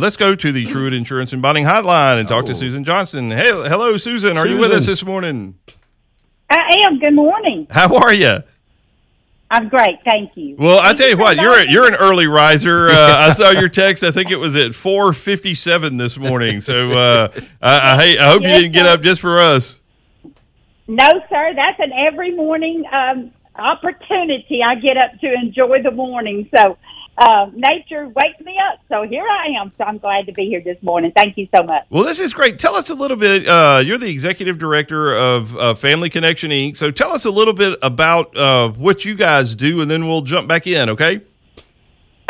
Let's go to the Truitt Insurance and Bonding Hotline and talk to Oh. Susan Johnston. Hey, hello, Susan. Are you with us this morning? I am. Good morning. How are you? I'm great. Thank you. Well, I Thank tell you so what, you're a, you're an early riser. Uh, I saw your text. I think it was at four fifty seven this morning. So uh, I, I, I hope you didn't get up just for us. No, sir. That's an every morning um, opportunity. I get up to enjoy the morning. So uh, nature wakes me up. So here I am. So I'm glad to be here this morning. Thank you so much. Well, this is great. Tell us a little bit. Uh, you're the executive director of uh, Family Connection Inc. So tell us a little bit about uh, what you guys do, and then we'll jump back in. Okay.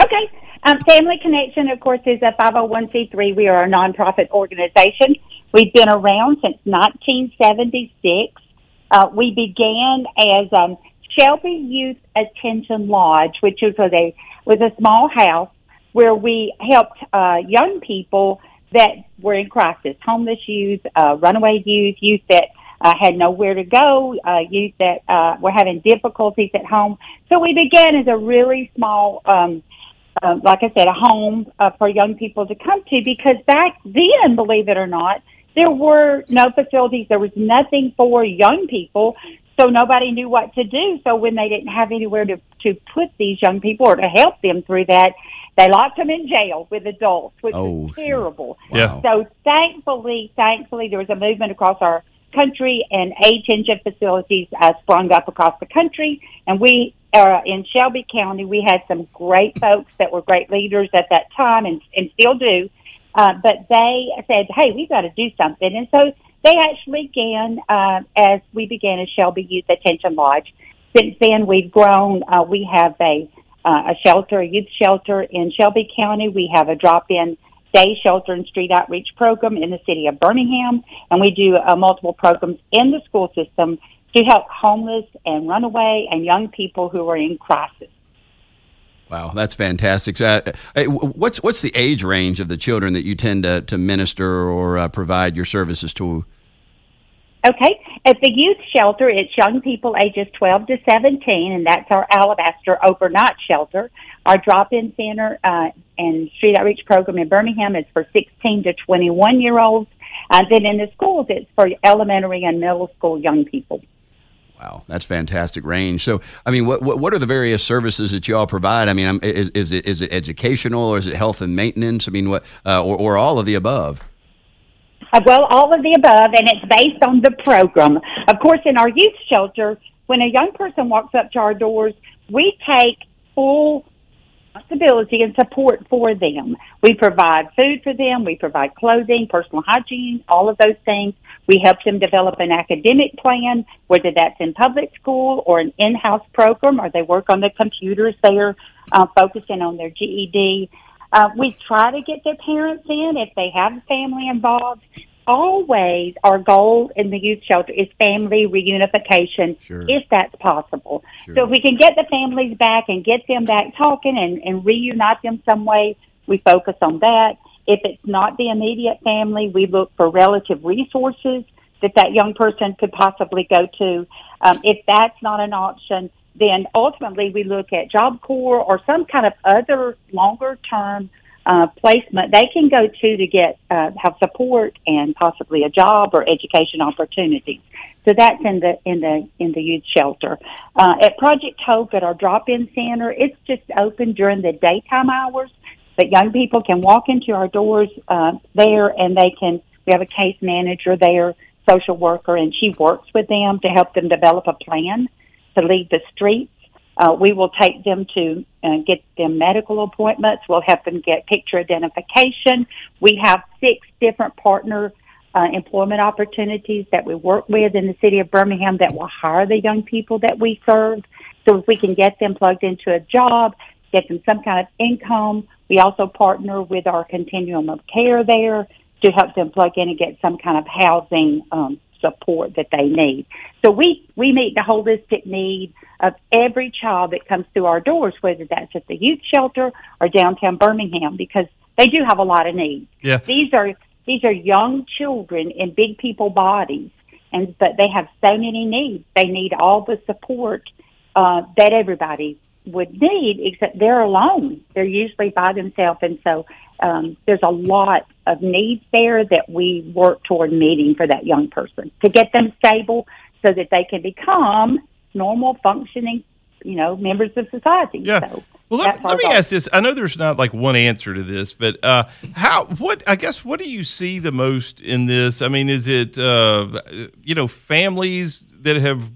Okay. Um, Family Connection, of course, is a 501c3. We are a nonprofit organization. We've been around since 1976. Uh, we began as um, Shelby Youth Attention Lodge, which was a was a small house where we helped uh, young people that were in crisis, homeless youth, uh, runaway youth, youth that uh, had nowhere to go, uh, youth that uh, were having difficulties at home. So we began as a really small, um, uh, like I said, a home uh, for young people to come to because back then, believe it or not, there were no facilities. There was nothing for young people. So nobody knew what to do. So when they didn't have anywhere to, to put these young people or to help them through that, they locked them in jail with adults, which Oh, was terrible. Yeah. So thankfully, thankfully, there was a movement across our country, and attention facilities uh, sprung up across the country. And we uh, in Shelby County, we had some great folks that were great leaders at that time, and and still do. Uh, but they said, "Hey, we've got to do something," and so they actually began uh, as we began as Shelby Youth Attention Lodge. Since then, we've grown. Uh, we have a uh, a shelter, a youth shelter in Shelby County. We have a drop-in day shelter and street outreach program in the city of Birmingham, and we do uh, multiple programs in the school system to help homeless and runaway and young people who are in crisis. Wow, that's fantastic. Uh, what's what's the age range of the children that you tend to, to minister or uh, provide your services to? Okay. At the youth shelter, it's young people ages 12 to 17, and that's our Alabaster overnight shelter. Our drop-in center uh, and street outreach program in Birmingham is for 16 to 21 year olds. And then in the schools, it's for elementary and middle school young people. Wow, that's fantastic range. So, I mean, what what, what are the various services that you all provide? I mean, is, is it is it educational or is it health and maintenance? I mean, what uh, or or all of the above? Uh, well, all of the above, and it's based on the program. Of course, in our youth shelter, when a young person walks up to our doors, we take full responsibility and support for them. We provide food for them, we provide clothing, personal hygiene, all of those things. We help them develop an academic plan, whether that's in public school or an in-house program, or they work on the computers there, uh, focusing on their GED. Uh, we try to get their parents in if they have family involved. Always, our goal in the youth shelter is family reunification, Sure. if that's possible. Sure. So if we can get the families back and get them back talking and, and reunite them some way, we focus on that. If it's not the immediate family, we look for relative resources that that young person could possibly go to. Um, if that's not an option, then ultimately we look at Job Corps or some kind of other longer term uh, placement they can go to to get uh, have support and possibly a job or education opportunities. So that's in the in the in the youth shelter. Uh, at Project Hope at our drop-in center, it's just open during the daytime hours, but young people can walk into our doors uh, there and they can. We have a case manager there, social worker, and she works with them to help them develop a plan to leave the streets. Uh, we will take them to uh, get them medical appointments. We'll help them get picture identification. We have six different partner uh, employment opportunities that we work with in the city of Birmingham that will hire the young people that we serve. So if we can get them plugged into a job, get them some kind of income, we also partner with our continuum of care there to help them plug in and get some kind of housing um, support that they need. So we, we meet the holistic need of every child that comes through our doors, whether that's at the youth shelter or downtown Birmingham, because they do have a lot of needs. Yeah. These are these are young children in big people bodies, and but they have so many needs. They need all the support uh, that everybody would need, except they're alone. They're usually by themselves, and so um, there's a lot of needs there that we work toward meeting for that young person to get them stable so that they can become normal functioning, you know, members of society. Yeah. So well, let, let me ask this. I know there's not like one answer to this, but uh, how? What? I guess what do you see the most in this? I mean, is it uh, you know families that have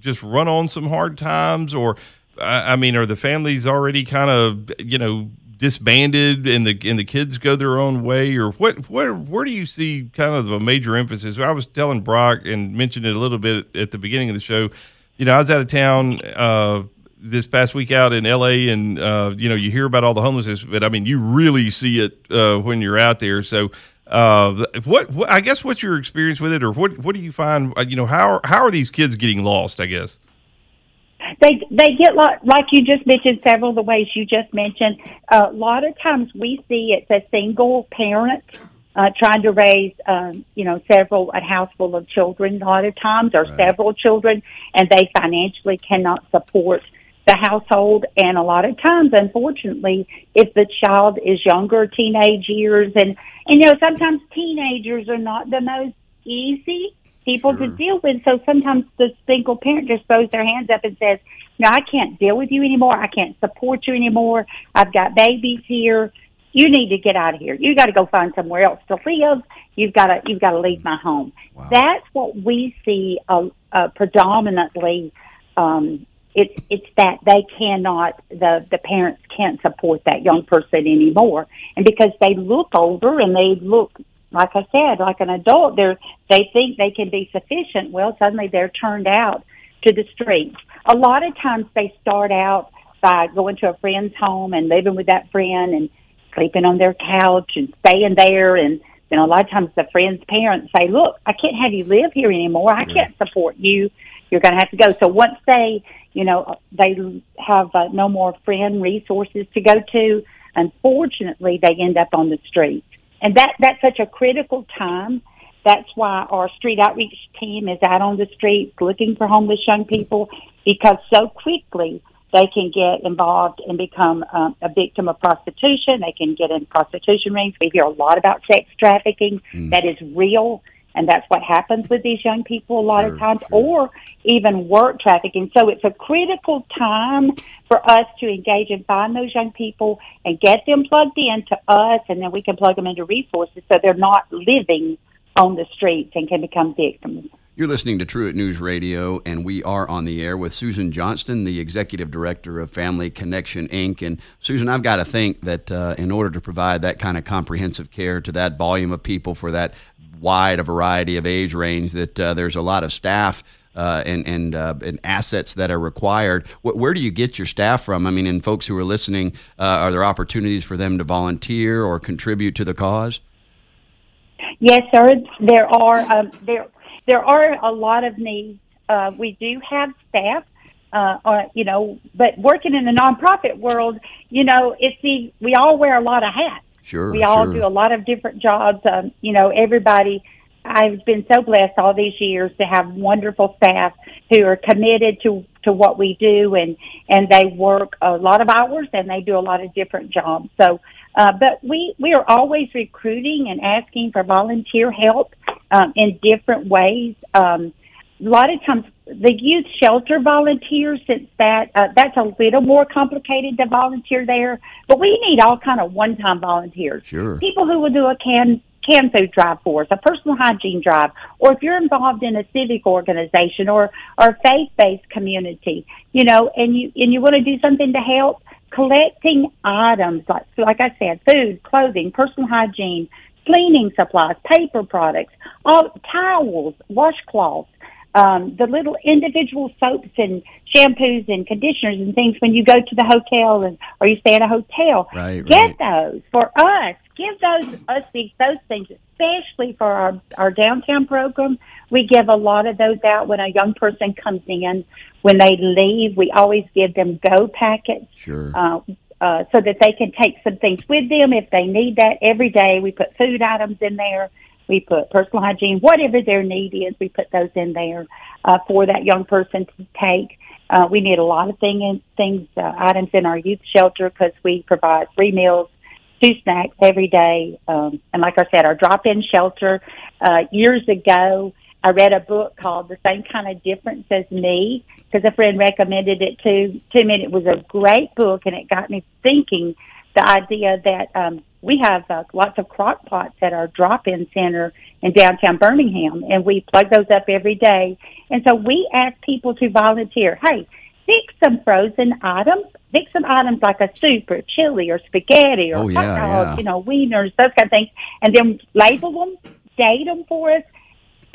just run on some hard times, or I mean, are the families already kind of you know disbanded and the and the kids go their own way, or what? Where where do you see kind of a major emphasis? I was telling Brock and mentioned it a little bit at the beginning of the show. You know, I was out of town uh, this past week out in L.A. and uh, you know you hear about all the homelessness, but I mean you really see it uh, when you're out there. So. Uh, what, what, I guess what's your experience with it, or what what do you find? Uh, you know, how how are these kids getting lost? I guess they they get like like you just mentioned several of the ways you just mentioned. Uh, a lot of times we see it's a single parent uh, trying to raise um, you know several a house full of children. A lot of times or right. several children, and they financially cannot support the household. And a lot of times, unfortunately, if the child is younger, teenage years, and and you know sometimes teenagers are not the most easy people sure. to deal with. So sometimes the single parent just throws their hands up and says, "No, I can't deal with you anymore. I can't support you anymore. I've got babies here. You need to get out of here. You got to go find somewhere else to live. You've got to you've got to leave my home." Wow. That's what we see uh, uh, predominantly. Um, it's it's that they cannot the the parents can't support that young person anymore, and because they look older and they look like I said, like an adult, they're they think they can be sufficient. Well, suddenly they're turned out to the streets. A lot of times they start out by going to a friend's home and living with that friend and sleeping on their couch and staying there and you know, a lot of times the friend's parents say, "Look, I can't have you live here anymore. I can't support you. You're going to have to go." So once they, you know, they have uh, no more friend resources to go to, unfortunately, they end up on the streets and that that's such a critical time. That's why our street outreach team is out on the streets looking for homeless young people because so quickly they can get involved and become um, a victim of prostitution. They can get in prostitution rings. We hear a lot about sex trafficking. Mm. That is real. And that's what happens with these young people a lot sure, of times, sure. or even work trafficking. So it's a critical time for us to engage and find those young people and get them plugged into us, and then we can plug them into resources so they're not living on the streets and can become victims. You're listening to Truitt News Radio, and we are on the air with Susan Johnston, the executive director of Family Connection Inc. And Susan, I've got to think that uh, in order to provide that kind of comprehensive care to that volume of people for that wide a variety of age range that uh, there's a lot of staff uh, and and, uh, and assets that are required. where do you get your staff from? I mean, and folks who are listening, uh, are there opportunities for them to volunteer or contribute to the cause? Yes, sir. There are um, there there are a lot of needs. Uh, we do have staff. Uh, you know, but working in the nonprofit world, you know, it's the we all wear a lot of hats. Sure. We all sure. do a lot of different jobs. Um, you know, everybody. I've been so blessed all these years to have wonderful staff who are committed to to what we do, and and they work a lot of hours and they do a lot of different jobs. So, uh, but we we are always recruiting and asking for volunteer help um, in different ways. Um, a lot of times the youth shelter volunteers. Since that uh, that's a little more complicated to volunteer there but we need all kind of one time volunteers. Sure. People who will do a can can food drive for us a personal hygiene drive or if you're involved in a civic organization or or faith based community you know and you and you want to do something to help collecting items like like i said food clothing personal hygiene cleaning supplies paper products all towels washcloths um, the little individual soaps and shampoos and conditioners and things when you go to the hotel and or you stay at a hotel. Right, Get right. those for us. Give those us these those things, especially for our our downtown program. We give a lot of those out when a young person comes in. When they leave, we always give them go packets. Sure. Uh, uh, so that they can take some things with them if they need that every day. We put food items in there we put personal hygiene, whatever their need is, we put those in there uh, for that young person to take. Uh, we need a lot of thing, things, uh, items in our youth shelter because we provide free meals, two snacks every day. Um, and like I said, our drop-in shelter, uh, years ago, I read a book called The Same Kind of Difference as Me because a friend recommended it to, to me. And it was a great book and it got me thinking the idea that, um, we have uh, lots of crock pots at our drop-in center in downtown Birmingham, and we plug those up every day. And so we ask people to volunteer. Hey, fix some frozen items. Fix some items like a soup or chili or spaghetti or Oh, hot yeah, dogs, yeah. you know, wieners, those kind of things, and then label them, date them for us.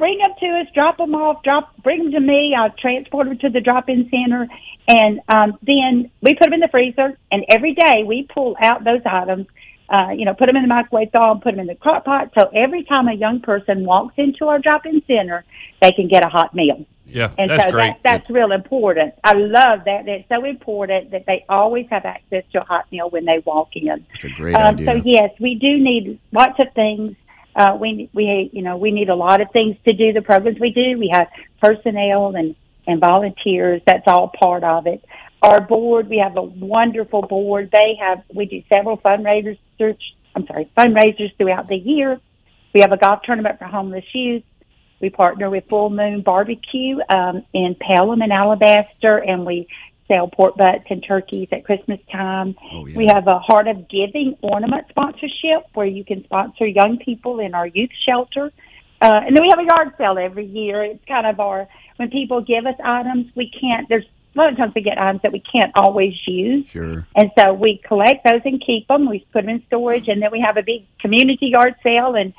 Bring them to us, drop them off, drop, bring them to me. I'll transport them to the drop-in center, and um, then we put them in the freezer. And every day we pull out those items uh, you know, put them in the microwave, thaw them, put them in the crock pot. So every time a young person walks into our drop-in center, they can get a hot meal. Yeah, And that's so great. that, that's real important. I love that. It's so important that they always have access to a hot meal when they walk in. It's a great Um, idea. so yes, we do need lots of things. Uh, we we you know we need a lot of things to do the programs we do. We have personnel and and volunteers. That's all part of it. Our board, we have a wonderful board. They have we do several fundraisers. I'm sorry, fundraisers throughout the year. We have a golf tournament for homeless youth. We partner with Full Moon Barbecue um, in Pelham and Alabaster, and we sell pork butts and turkeys at Christmas time. Oh, yeah. We have a Heart of Giving ornament sponsorship where you can sponsor young people in our youth shelter. Uh, and then we have a yard sale every year. It's kind of our, when people give us items, we can't, there's a lot of times we get items that we can't always use. Sure. And so we collect those and keep them. We put them in storage, and then we have a big community yard sale. And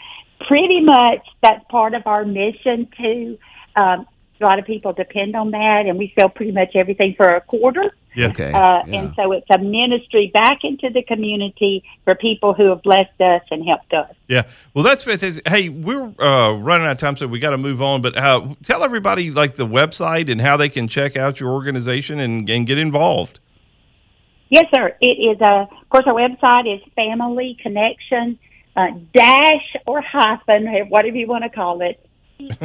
pretty much that's part of our mission too. Um, a lot of people depend on that, and we sell pretty much everything for a quarter. Yeah. Okay. Uh, yeah. And so it's a ministry back into the community for people who have blessed us and helped us. Yeah. Well, that's fantastic. Hey, we're uh, running out of time, so we got to move on. But uh, tell everybody like the website and how they can check out your organization and, and get involved. Yes, sir. It is, uh, of course, our website is Family Connection uh, dash or hyphen, whatever you want to call it,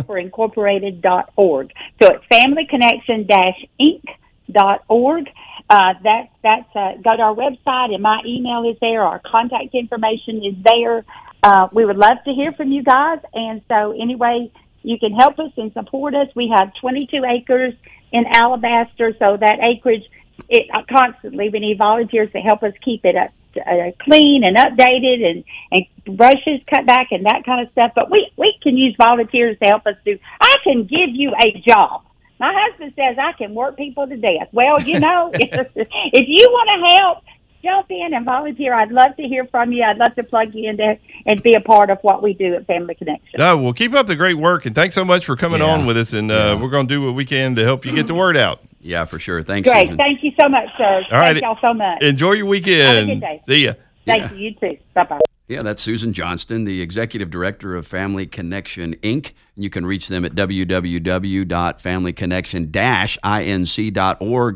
for incorporated.org. So it's Family Connection dash Inc. dot org. Uh, that, that's, uh, go to our website and my email is there. Our contact information is there. Uh, we would love to hear from you guys. And so anyway, you can help us and support us. We have 22 acres in Alabaster, so that acreage, it uh, constantly, we need volunteers to help us keep it up, uh, clean and updated and, and brushes cut back and that kind of stuff. But we, we can use volunteers to help us do, I can give you a job. My husband says I can work people to death. Well, you know, if you want to help, jump in and volunteer. I'd love to hear from you. I'd love to plug you into and be a part of what we do at Family Connection. No, well, keep up the great work, and thanks so much for coming Yeah. on with us. And uh, Yeah. we're going to do what we can to help you get the word out. Yeah, for sure. Thanks, Great. Susan. Thank you so much, sir. All right. Thank y'all so much. Enjoy your weekend. Have a good day. See ya. Thank Yeah. you. You too. Bye bye. Yeah, that's Susan Johnston, the executive director of Family Connection Inc. You can reach them at www.familyconnection-inc.org.